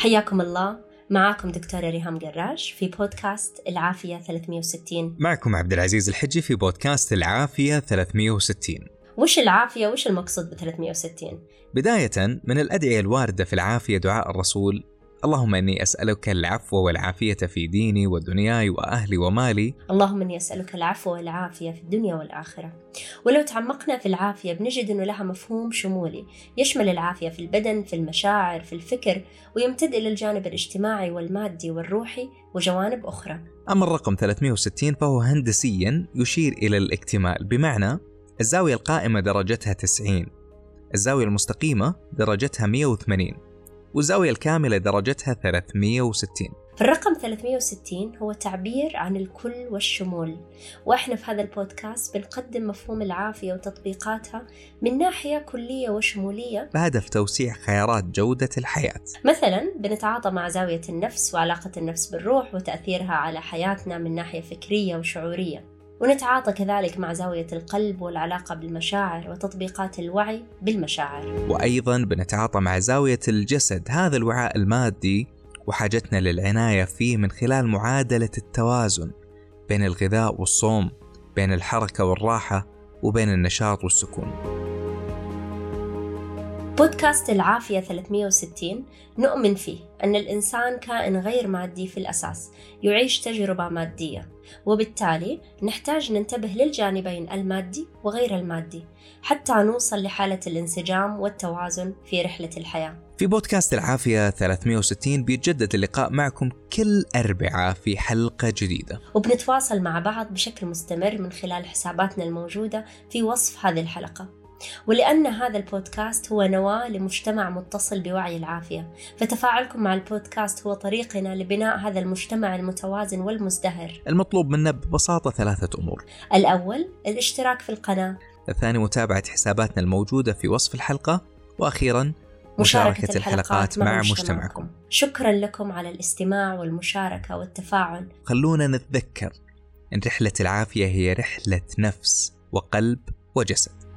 حياكم الله. معاكم دكتورة ريهام قراش في بودكاست العافية 360 معكم عبد العزيز الحجي في بودكاست العافية 360 وش العافية؟ وش المقصود ب 360 بداية من الأدعية الواردة في العافية دعاء الرسول اللهم إني أسألك العفو والعافية في ديني ودنياي وأهلي ومالي. اللهم إني أسألك العفو والعافية في الدنيا والآخرة. ولو تعمقنا في العافية بنجد أنه لها مفهوم شمولي. يشمل العافية في البدن في المشاعر في الفكر ويمتد إلى الجانب الاجتماعي والمادي والروحي وجوانب أخرى. أما الرقم 360 فهو هندسيا يشير إلى الاكتمال. بمعنى الزاوية القائمة درجتها 90 الزاوية المستقيمة درجتها 180 والزاوية الكاملة درجتها 360 فالرقم 360 هو تعبير عن الكل والشمول وإحنا في هذا البودكاست بنقدم مفهوم العافية وتطبيقاتها من ناحية كلية وشمولية. بهدف توسيع خيارات جودة الحياة. مثلا بنتعاطى مع زاوية النفس وعلاقة النفس بالروح وتأثيرها على حياتنا من ناحية فكرية وشعورية. ونتعاطى كذلك مع زاوية القلب والعلاقة بالمشاعر وتطبيقات الوعي بالمشاعر. وأيضا بنتعاطى مع زاوية الجسد هذا الوعاء المادي وحاجتنا للعناية فيه من خلال معادلة التوازن بين الغذاء والصوم بين الحركة والراحة وبين النشاط والسكون. بودكاست العافية 360 نؤمن فيه أن الإنسان كائن غير مادي في الأساس يعيش تجربة مادية. وبالتالي نحتاج ننتبه للجانبين المادي وغير المادي حتى نوصل لحالة الانسجام والتوازن في رحلة الحياة. في بودكاست العافية 360 بيتجدد اللقاء معكم كل أربعاء في حلقة جديدة. وبنتواصل مع بعض بشكل مستمر من خلال حساباتنا الموجودة في وصف هذه الحلقة. ولأن هذا البودكاست هو نواة لمجتمع متصل بوعي العافية. فتفاعلكم مع البودكاست هو طريقنا لبناء هذا المجتمع المتوازن والمزدهر. المطلوب منا ببساطة ثلاثة أمور. الأول الاشتراك في القناة. الثاني متابعة حساباتنا الموجودة في وصف الحلقة. وأخيرا مشاركة, مشاركة الحلقات مع, مع مجتمعكم. شكرا لكم على الاستماع والمشاركة والتفاعل. خلونا نتذكر أن رحلة العافية هي رحلة نفس وقلب وجسد.